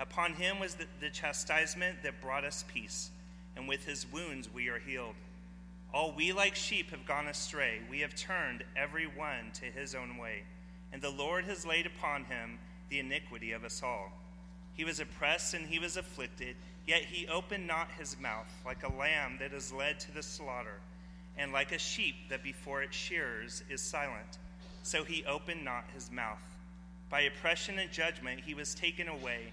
Upon him was the, the chastisement that brought us peace, and with his wounds we are healed. All we like sheep have gone astray. We have turned every one to his own way. And the Lord has laid upon him the iniquity of us all. He was oppressed and he was afflicted, yet he opened not his mouth, like a lamb that is led to the slaughter, and like a sheep that before its shearers is silent. So he opened not his mouth. By oppression and judgment he was taken away.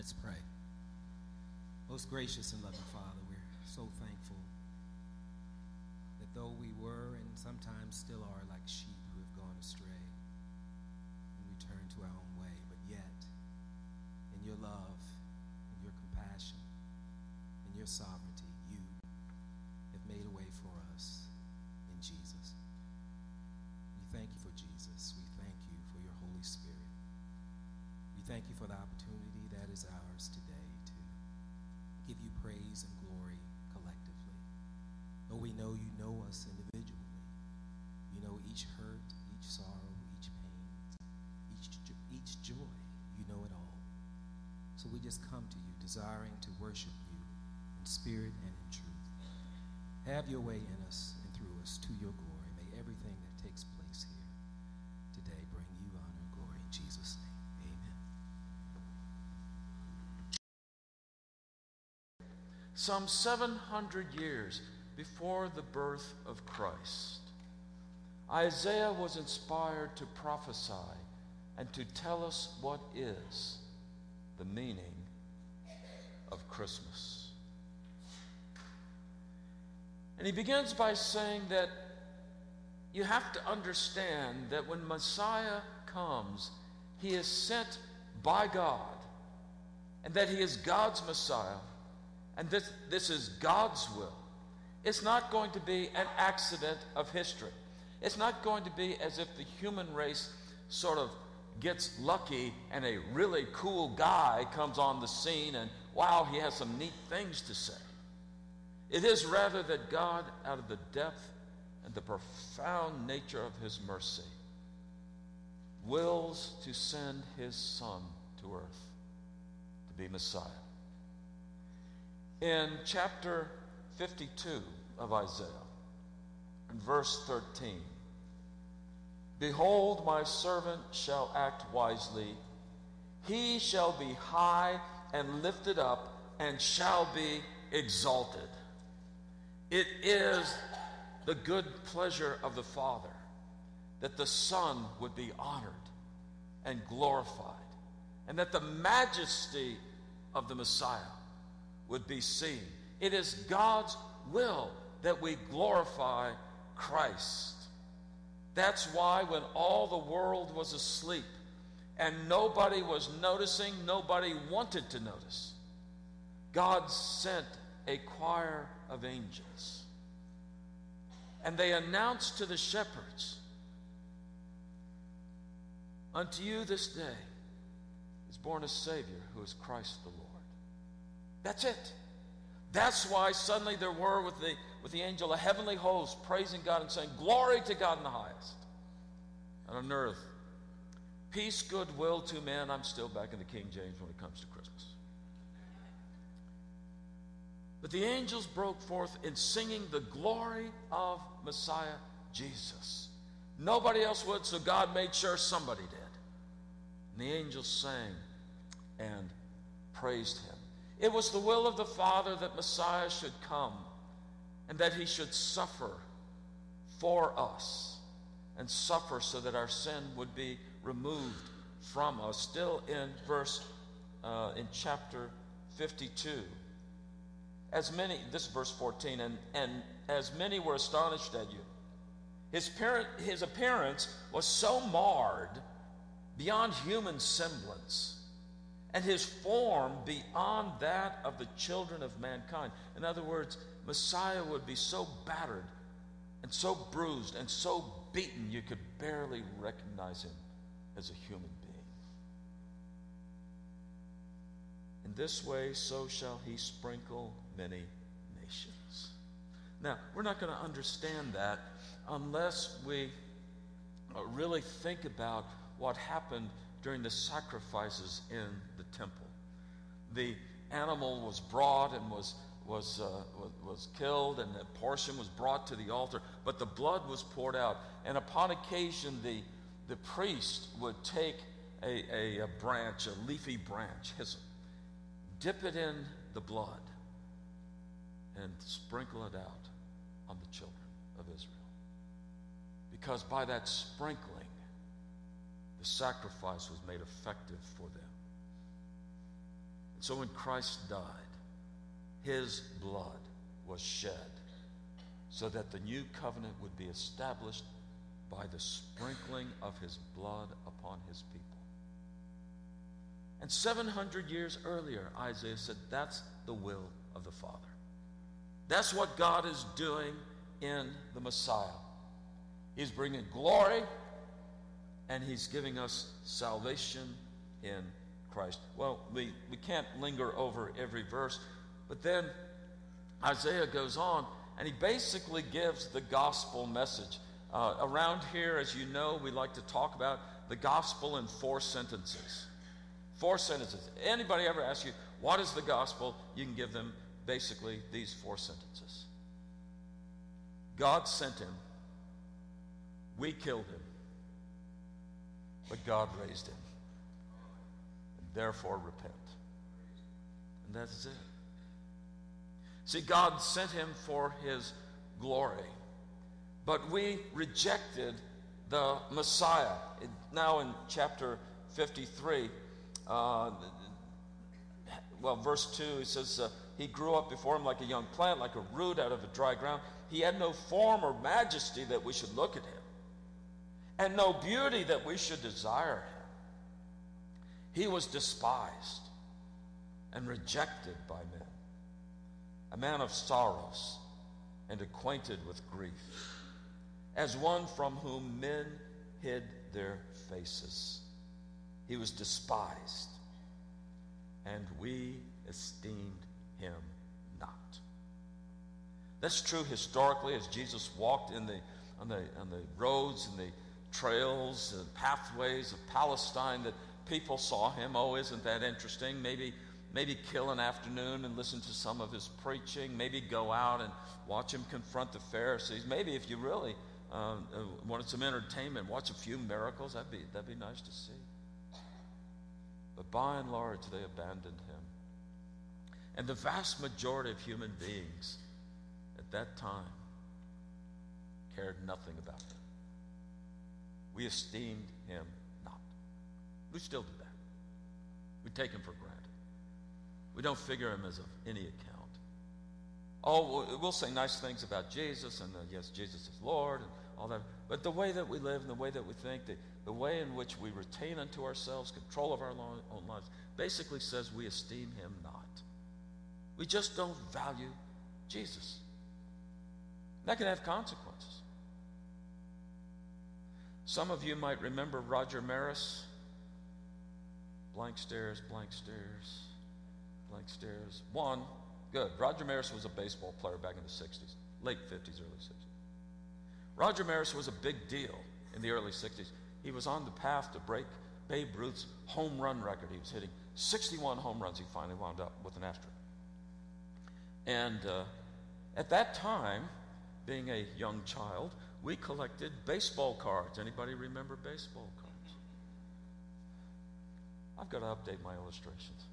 Let's pray. Most gracious and loving Father, we're so thankful that though we were and sometimes still are like sheep who have gone astray and we turn to our own way, but yet in your love, in your compassion, in your sovereignty, you have made a way for us in Jesus. We thank you for Jesus. We thank you for your Holy Spirit. We thank you for the opportunity that is ours today to give you praise and glory collectively. Though we know you know us individually, you know each hurt, each sorrow, each pain, each, each joy. You know it all. Just come to you desiring to worship you in spirit and in truth. Have your way in us and through us to your glory. May everything that takes place here today bring you honor and glory in Jesus' name. Amen. Some 700 years before the birth of Christ, Isaiah was inspired to prophesy and to tell us what is the meaning of Christmas. And he begins by saying that you have to understand that when Messiah comes, he is sent by God, and that he is God's Messiah and this, this is God's will. It's not going to be an accident of history. It's not going to be as if the human race sort of gets lucky and a really cool guy comes on the scene and wow, he has some neat things to say. It is rather that God, out of the depth and the profound nature of his mercy, wills to send his son to earth to be Messiah in chapter 52 of Isaiah, in verse 13 Behold, my servant shall act wisely, he shall be high and lifted up, and shall be exalted. It is the good pleasure of the Father that the Son would be honored and glorified, and that the majesty of the Messiah would be seen. It is God's will that we glorify Christ. That's why when all the world was asleep and nobody was noticing, nobody wanted to notice, God sent a choir of angels. And they announced to the shepherds Unto you this day is born a Savior who is Christ the Lord. That's it. That's why suddenly there were with the, with the angel a heavenly host praising God and saying, Glory to God in the highest. And on earth, peace, goodwill to men. I'm still back in the King James when it comes to Christmas. But the angels broke forth in singing the glory of Messiah Jesus. Nobody else would, so God made sure somebody did. And the angels sang and praised him. It was the will of the Father that Messiah should come and that he should suffer for us and suffer so that our sin would be removed from us. Still in verse, uh, in chapter 52. As many, this verse 14, and, and as many were astonished at you. His, parent, his appearance was so marred beyond human semblance, and his form beyond that of the children of mankind. In other words, Messiah would be so battered and so bruised and so beaten you could barely recognize him as a human being. In this way, so shall he sprinkle many nations. Now, we're not going to understand that unless we uh, really think about what happened during the sacrifices in the temple. The animal was brought and was, was, uh, was, was killed, and a portion was brought to the altar, but the blood was poured out. And upon occasion, the, the priest would take a, a, a branch, a leafy branch, hyssop, dip it in the blood, and sprinkle it out on the children of Israel. Because by that sprinkling, the sacrifice was made effective for them. And so when Christ died, his blood was shed so that the new covenant would be established by the sprinkling of his blood upon his people. And 700 years earlier, Isaiah said, That's the will of the Father. That's what God is doing in the Messiah. He's bringing glory and He's giving us salvation in Christ. Well, we, we can't linger over every verse, but then Isaiah goes on and he basically gives the gospel message. Uh, around here, as you know, we like to talk about the gospel in four sentences. Four sentences. Anybody ever ask you, what is the gospel? You can give them basically these four sentences God sent him, we killed him, but God raised him. Therefore, repent. And that's it. See, God sent him for his glory, but we rejected the Messiah. Now, in chapter 53, uh, well, verse 2, he says, uh, He grew up before him like a young plant, like a root out of a dry ground. He had no form or majesty that we should look at him, and no beauty that we should desire him. He was despised and rejected by men, a man of sorrows and acquainted with grief, as one from whom men hid their faces. He was despised, and we esteemed him not. That's true historically as Jesus walked in the, on, the, on the roads and the trails and pathways of Palestine that people saw him. Oh, isn't that interesting? Maybe, maybe kill an afternoon and listen to some of his preaching. Maybe go out and watch him confront the Pharisees. Maybe if you really uh, wanted some entertainment, watch a few miracles. That'd be, that'd be nice to see. But by and large, they abandoned him. And the vast majority of human beings at that time cared nothing about him. We esteemed him not. We still do that. We take him for granted. We don't figure him as of any account. Oh, we'll say nice things about Jesus, and uh, yes, Jesus is Lord, and all that. But the way that we live and the way that we think, the, the way in which we retain unto ourselves control of our own lives, basically says we esteem him not. We just don't value Jesus. That can have consequences. Some of you might remember Roger Maris. Blank stares, blank stares, blank stares. One, good. Roger Maris was a baseball player back in the 60s, late 50s, early 60s. Roger Maris was a big deal in the early 60s. He was on the path to break Babe Ruth's home run record. He was hitting 61 home runs. He finally wound up with an asterisk. And uh, at that time, being a young child, we collected baseball cards. Anybody remember baseball cards? I've got to update my illustrations.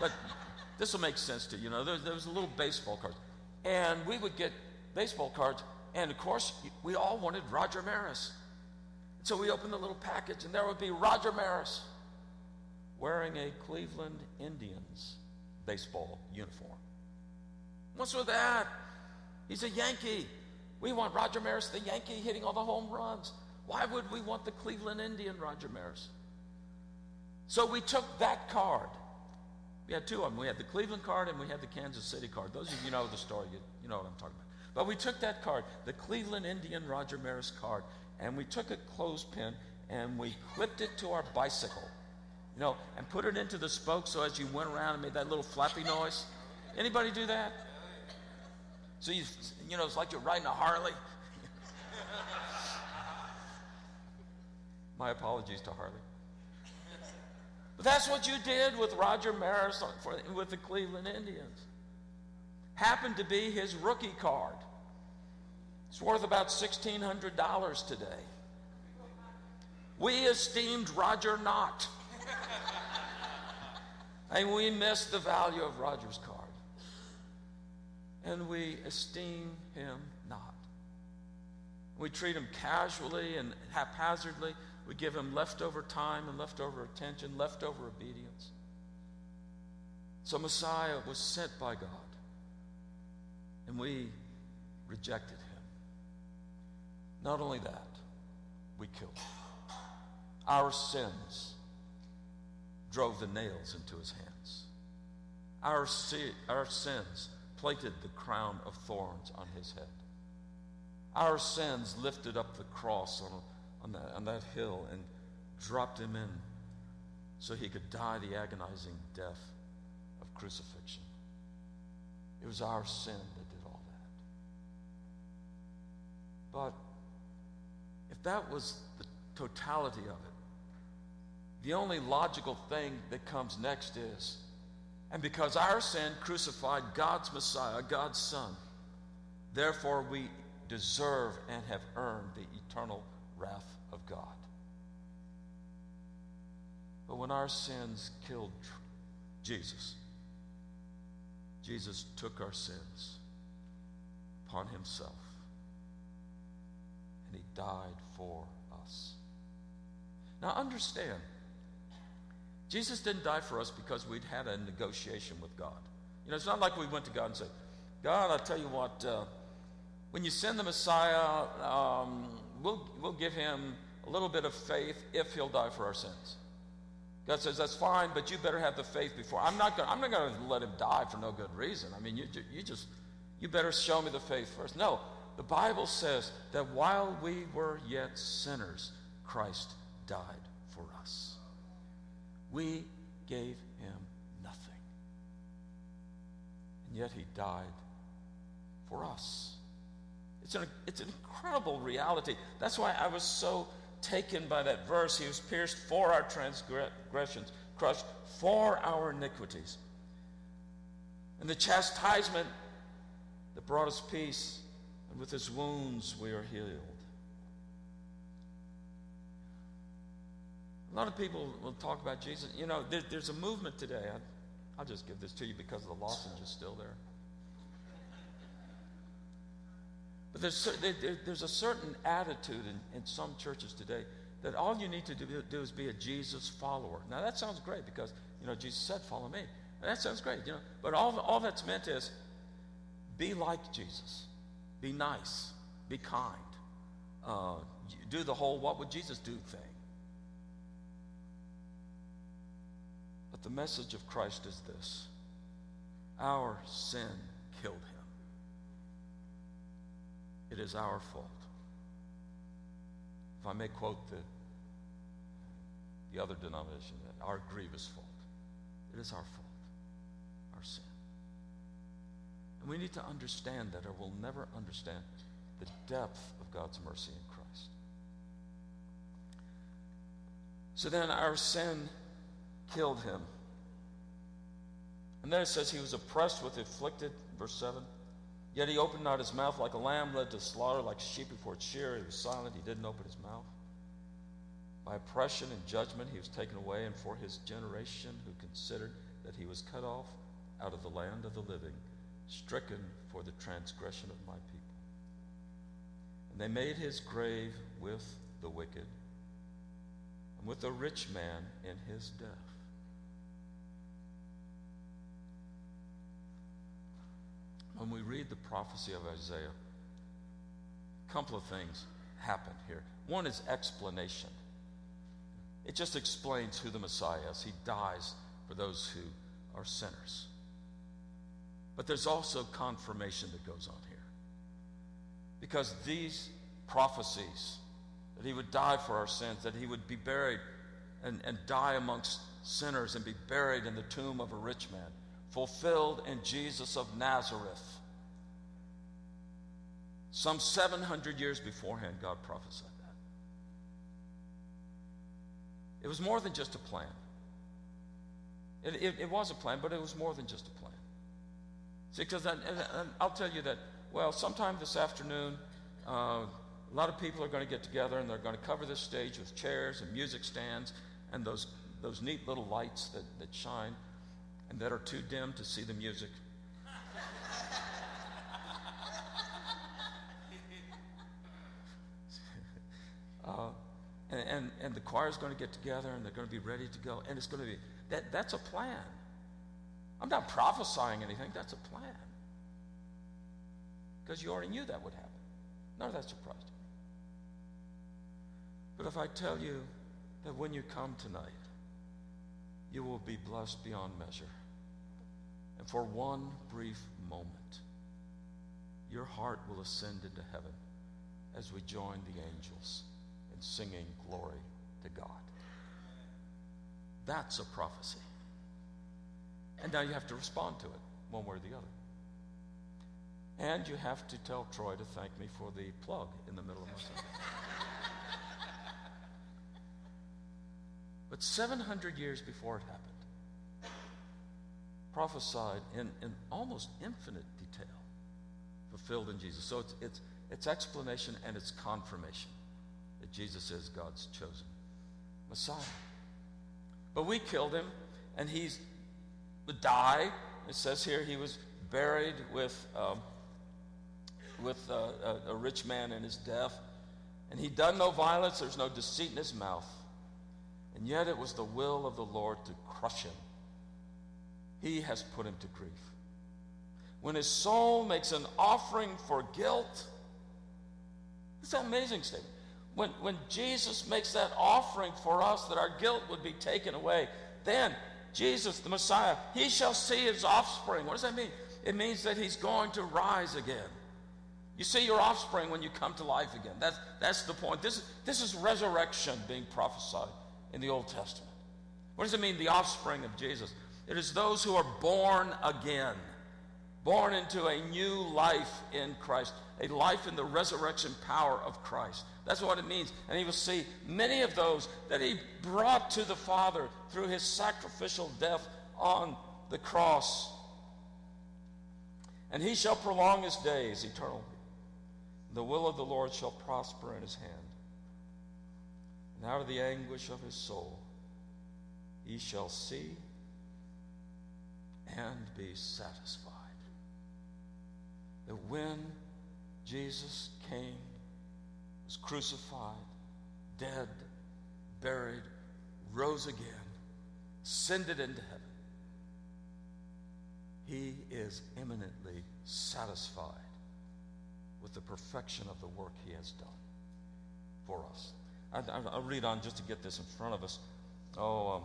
But this will make sense to you. You know, there, there was a little baseball card. And we would get baseball cards. And of course, we all wanted Roger Maris. So we opened the little package, and there would be Roger Maris wearing a Cleveland Indians baseball uniform. What's with that? He's a Yankee. We want Roger Maris, the Yankee, hitting all the home runs. Why would we want the Cleveland Indian Roger Maris? So we took that card. We had two of them. We had the Cleveland card and we had the Kansas City card. Those of you know the story, you, you know what I'm talking about. But we took that card, the Cleveland Indian Roger Maris card, and we took a clothespin and we clipped it to our bicycle, you know, and put it into the spoke so as you went around and made that little flappy noise. Anybody do that? So you, you know, it's like you're riding a Harley. My apologies to Harley. But that's what you did with Roger Maris for, with the Cleveland Indians. Happened to be his rookie card. It's worth about $1,600 today. We esteemed Roger not. and we missed the value of Roger's card. And we esteem him not. We treat him casually and haphazardly. We give him leftover time and leftover attention, leftover obedience. So Messiah was sent by God, and we rejected him. Not only that, we killed him. Our sins drove the nails into his hands. Our, our sins plated the crown of thorns on his head. Our sins lifted up the cross on, on, that, on that hill and dropped him in so he could die the agonizing death of crucifixion. It was our sin that did all that. But if that was the totality of it, the only logical thing that comes next is, and because our sin crucified God's Messiah, God's Son, therefore we deserve and have earned the eternal wrath of God. But when our sins killed Jesus, Jesus took our sins upon himself and he died for us. Now, understand, Jesus didn't die for us because we'd had a negotiation with God. You know, it's not like we went to God and said, God, I'll tell you what, uh, when you send the Messiah, um, we'll, we'll give him a little bit of faith if he'll die for our sins. God says, that's fine, but you better have the faith before. I'm not going to let him die for no good reason. I mean, you, you just, you better show me the faith first. No, the Bible says that while we were yet sinners, Christ died for us. We gave him nothing. And yet he died for us. It's an, it's an incredible reality. That's why I was so taken by that verse. He was pierced for our transgressions, crushed for our iniquities. And the chastisement that brought us peace and with his wounds we are healed. A lot of people will talk about Jesus. You know, there, there's a movement today. I, will just give this to you because the lozenge is still there. But there's, there, there's a certain attitude in, in some churches today that all you need to do, do, is be a Jesus follower. Now that sounds great because you know Jesus said, "Follow me." And that sounds great, you know. But all all that's meant is be like Jesus. Be nice. Be kind. Uh, do the whole what would Jesus do thing. But the message of Christ is this our sin killed him, it is our fault. if I may quote the, the other denomination, our grievous fault. It is our fault, our sin. And we need to understand that, or we'll never understand the depth of God's mercy in Christ. So then our sin killed him. And then it says he was oppressed with afflicted, verse 7. Yet he opened not his mouth like a lamb led to slaughter, like a sheep before its shearer. He was silent, he didn't open his mouth. By oppression and judgment he was taken away, and for his generation who considered that he was cut off out of the land of the living, stricken for the transgression of my people. And they made his grave with the wicked, and with the rich man in his death. When we read the prophecy of Isaiah, a couple of things happen here. One is explanation. It just explains who the Messiah is. He dies for those who are sinners. But there's also confirmation that goes on here. Because these prophecies, that he would die for our sins, that he would be buried and, and die amongst sinners and be buried in the tomb of a rich man, fulfilled in Jesus of Nazareth. Some 700 years beforehand, God prophesied that. It was more than just a plan. It, it, it was a plan, but it was more than just a plan. See, because I'll tell you that, well, sometime this afternoon, uh, a lot of people are going to get together and they're going to cover this stage with chairs and music stands and those, those neat little lights that, that shine and that are too dim to see the music. uh, and, and, and the choir's going to get together and they're going to be ready to go. And it's going to be, that, that's a plan. I'm not prophesying anything, that's a plan. Because you already knew that would happen. None of that surprised me. But if I tell you that when you come tonight, you will be blessed beyond measure. And for one brief moment, your heart will ascend into heaven as we join the angels in singing glory to God. That's a prophecy. And now you have to respond to it, one way or the other. And you have to tell Troy to thank me for the plug in the middle of my sermon. but 700 years before it happened, prophesied in, in almost infinite detail, fulfilled in Jesus. So it's, it's, it's explanation and it's confirmation that Jesus is God's chosen Messiah. But we killed him, and he's would die. It says here he was buried with, um, with uh, a, a rich man in his death. And he done no violence, there's no deceit in his mouth. And yet it was the will of the Lord to crush him. He has put him to grief. When his soul makes an offering for guilt, it's an amazing statement. When, when Jesus makes that offering for us that our guilt would be taken away, then Jesus, the Messiah, he shall see his offspring. What does that mean? It means that he's going to rise again. You see your offspring when you come to life again. That's, that's the point. This, this is resurrection being prophesied in the Old Testament. What does it mean, the offspring of Jesus? It is those who are born again, born into a new life in Christ, a life in the resurrection power of Christ. That's what it means. And he will see many of those that he brought to the Father through his sacrificial death on the cross. And he shall prolong his days eternally. The will of the Lord shall prosper in his hand. And out of the anguish of his soul, he shall see and be satisfied. That when Jesus came was crucified, dead, buried, rose again, ascended into heaven. He is eminently satisfied with the perfection of the work he has done for us. I, will read on just to get this in front of us. Oh, um,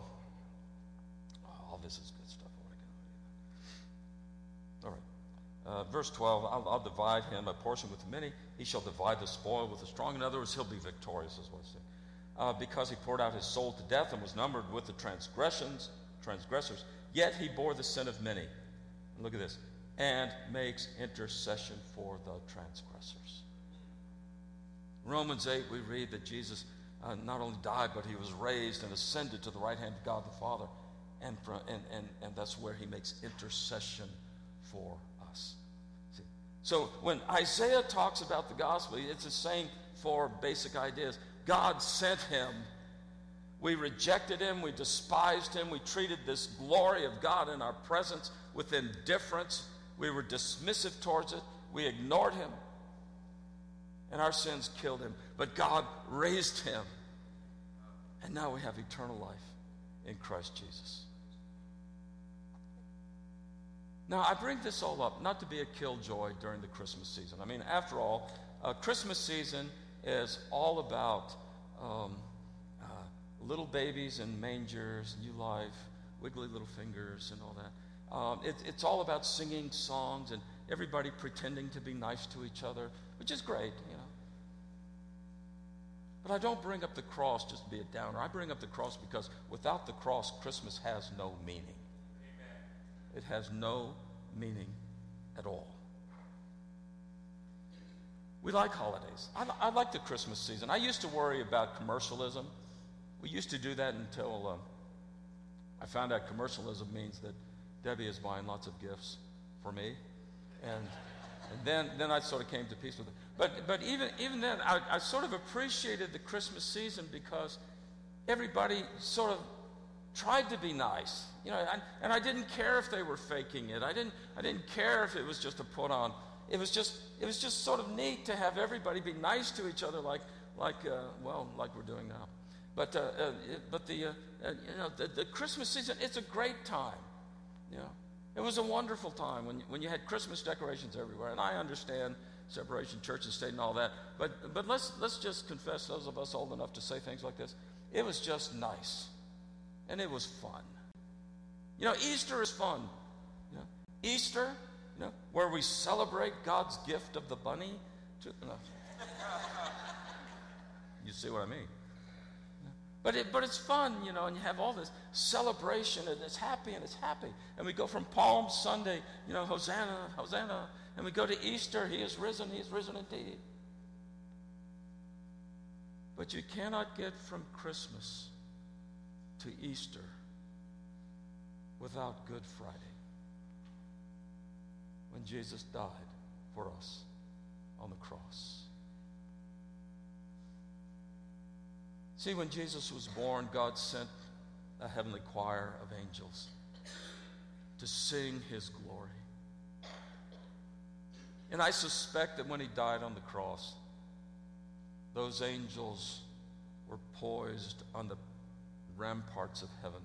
oh, all this is good stuff. All right. Uh, verse 12, I'll, I'll, divide him a portion with many. He shall divide the spoil with the strong. In other words, he'll be victorious, is what it's saying. Uh, because he poured out his soul to death and was numbered with the transgressions, transgressors. Yet he bore the sin of many. Look at this. And makes intercession for the transgressors. Romans 8, we read that Jesus uh, not only died, but he was raised and ascended to the right hand of God the Father. And, and, and, and that's where he makes intercession for? So when Isaiah talks about the gospel, it's the same four basic ideas. God sent him. We rejected him. We despised him. We treated this glory of God in our presence with indifference. We were dismissive towards it. We ignored him. And our sins killed him. But God raised him. And now we have eternal life in Christ Jesus. Now, I bring this all up not to be a killjoy during the Christmas season. I mean, after all, uh, Christmas season is all about um, uh, little babies and mangers, new life, wiggly little fingers, and all that. Um, it, it's all about singing songs and everybody pretending to be nice to each other, which is great, you know. But I don't bring up the cross just to be a downer. I bring up the cross because without the cross, Christmas has no meaning. It has no meaning at all. We like holidays. I, I, like the Christmas season. I used to worry about commercialism. We used to do that until uh, I found out commercialism means that Debbie is buying lots of gifts for me. And, and then, then I sort of came to peace with it. But, but even, even then, I, I sort of appreciated the Christmas season because everybody sort of tried to be nice. You know, and, and I didn't care if they were faking it. I didn't, I didn't care if it was just a put on. It was just, it was just sort of neat to have everybody be nice to each other, like, like uh, well, like we're doing now. But, uh, uh, but the, uh, uh, you know, the, the Christmas season, it's a great time. You know, it was a wonderful time when, when you had Christmas decorations everywhere. And I understand separation, church and state, and all that. But, but let's, let's just confess, those of us old enough to say things like this, it was just nice and it was fun. You know, Easter is fun. You know, Easter, you know, where we celebrate God's gift of the bunny. To, no. you see what I mean? But, it, but it's fun, you know, and you have all this celebration, and it's happy, and it's happy. And we go from Palm Sunday, you know, Hosanna, Hosanna, and we go to Easter, He is risen, He is risen indeed. But you cannot get from Christmas to Easter without Good Friday when Jesus died for us on the cross. See, when Jesus was born, God sent a heavenly choir of angels to sing his glory. And I suspect that when he died on the cross, those angels were poised on the ramparts of heaven.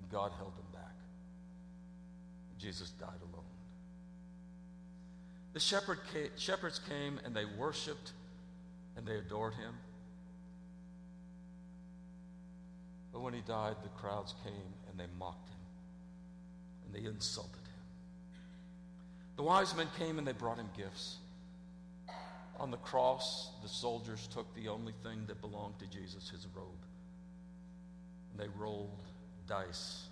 And God held them back. Jesus died alone. The shepherd shepherds came and they worshiped and they adored him. But when he died, the crowds came and they mocked him and they insulted him. The wise men came and they brought him gifts. On the cross, the soldiers took the only thing that belonged to Jesus, his robe. And they rolled dice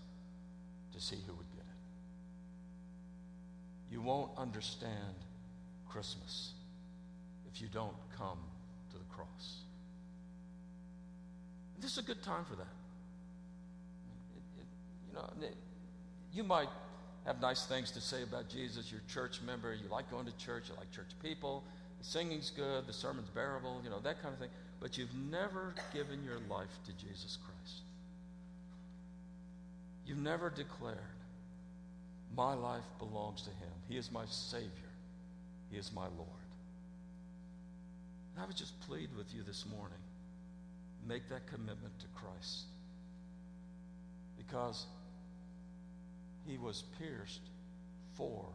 to see who would get it. You won't understand Christmas if you don't come to the cross. And this is a good time for that. It, it, you know, it, you might have nice things to say about Jesus. You're a church member. You like going to church. You like church people. The singing's good, the sermon's bearable, you know, that kind of thing. But you've never given your life to Jesus Christ. You've never declared, My life belongs to Him. He is my Savior, He is my Lord. And I would just plead with you this morning make that commitment to Christ. Because He was pierced for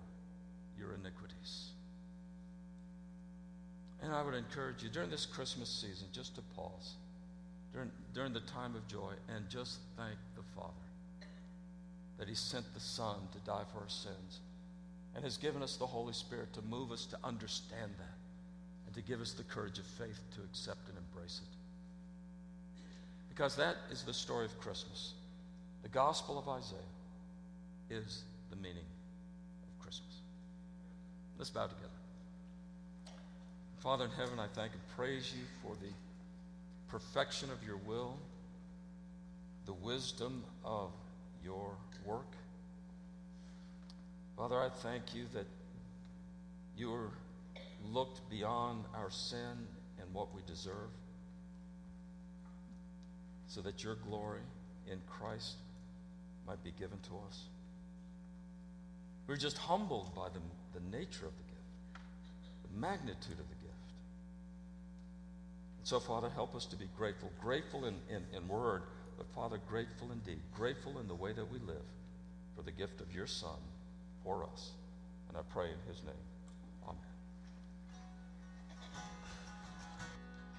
your iniquities. And I would encourage you during this Christmas season just to pause during, during the time of joy and just thank the Father that He sent the Son to die for our sins and has given us the Holy Spirit to move us to understand that and to give us the courage of faith to accept and embrace it. Because that is the story of Christmas. The gospel of Isaiah is the meaning of Christmas. Let's bow together. Father in heaven, I thank and praise you for the perfection of your will, the wisdom of your work. Father, I thank you that you are looked beyond our sin and what we deserve so that your glory in Christ might be given to us. We're just humbled by the, the nature of the gift, the magnitude of the gift. So, Father, help us to be grateful. Grateful in, in, in word, but, Father, grateful indeed. Grateful in the way that we live for the gift of your Son for us. And I pray in his name.